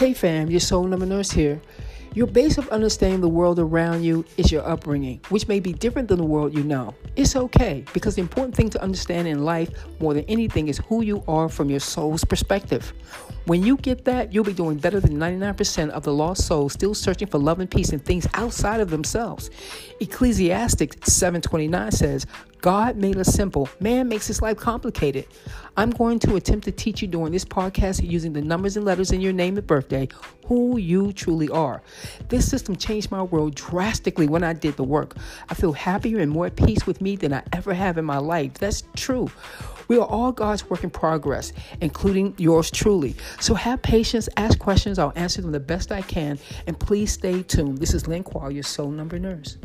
Hey fam, your soul number nurse here. Your base of understanding the world around you is your upbringing, which may be different than the world you know. It's okay because the important thing to understand in life more than anything is who you are from your soul's perspective. When you get that, you'll be doing better than 99% of the lost souls still searching for love and peace in things outside of themselves. Ecclesiastes 7:29 says, God made us simple. Man makes his life complicated. I'm going to attempt to teach you during this podcast using the numbers and letters in your name and birthday who you truly are. This system changed my world drastically when I did the work. I feel happier and more at peace with me than I ever have in my life. That's true. We are all God's work in progress, including yours truly. So have patience, ask questions, I'll answer them the best I can, and please stay tuned. This is Lynn Quall, your soul number nurse.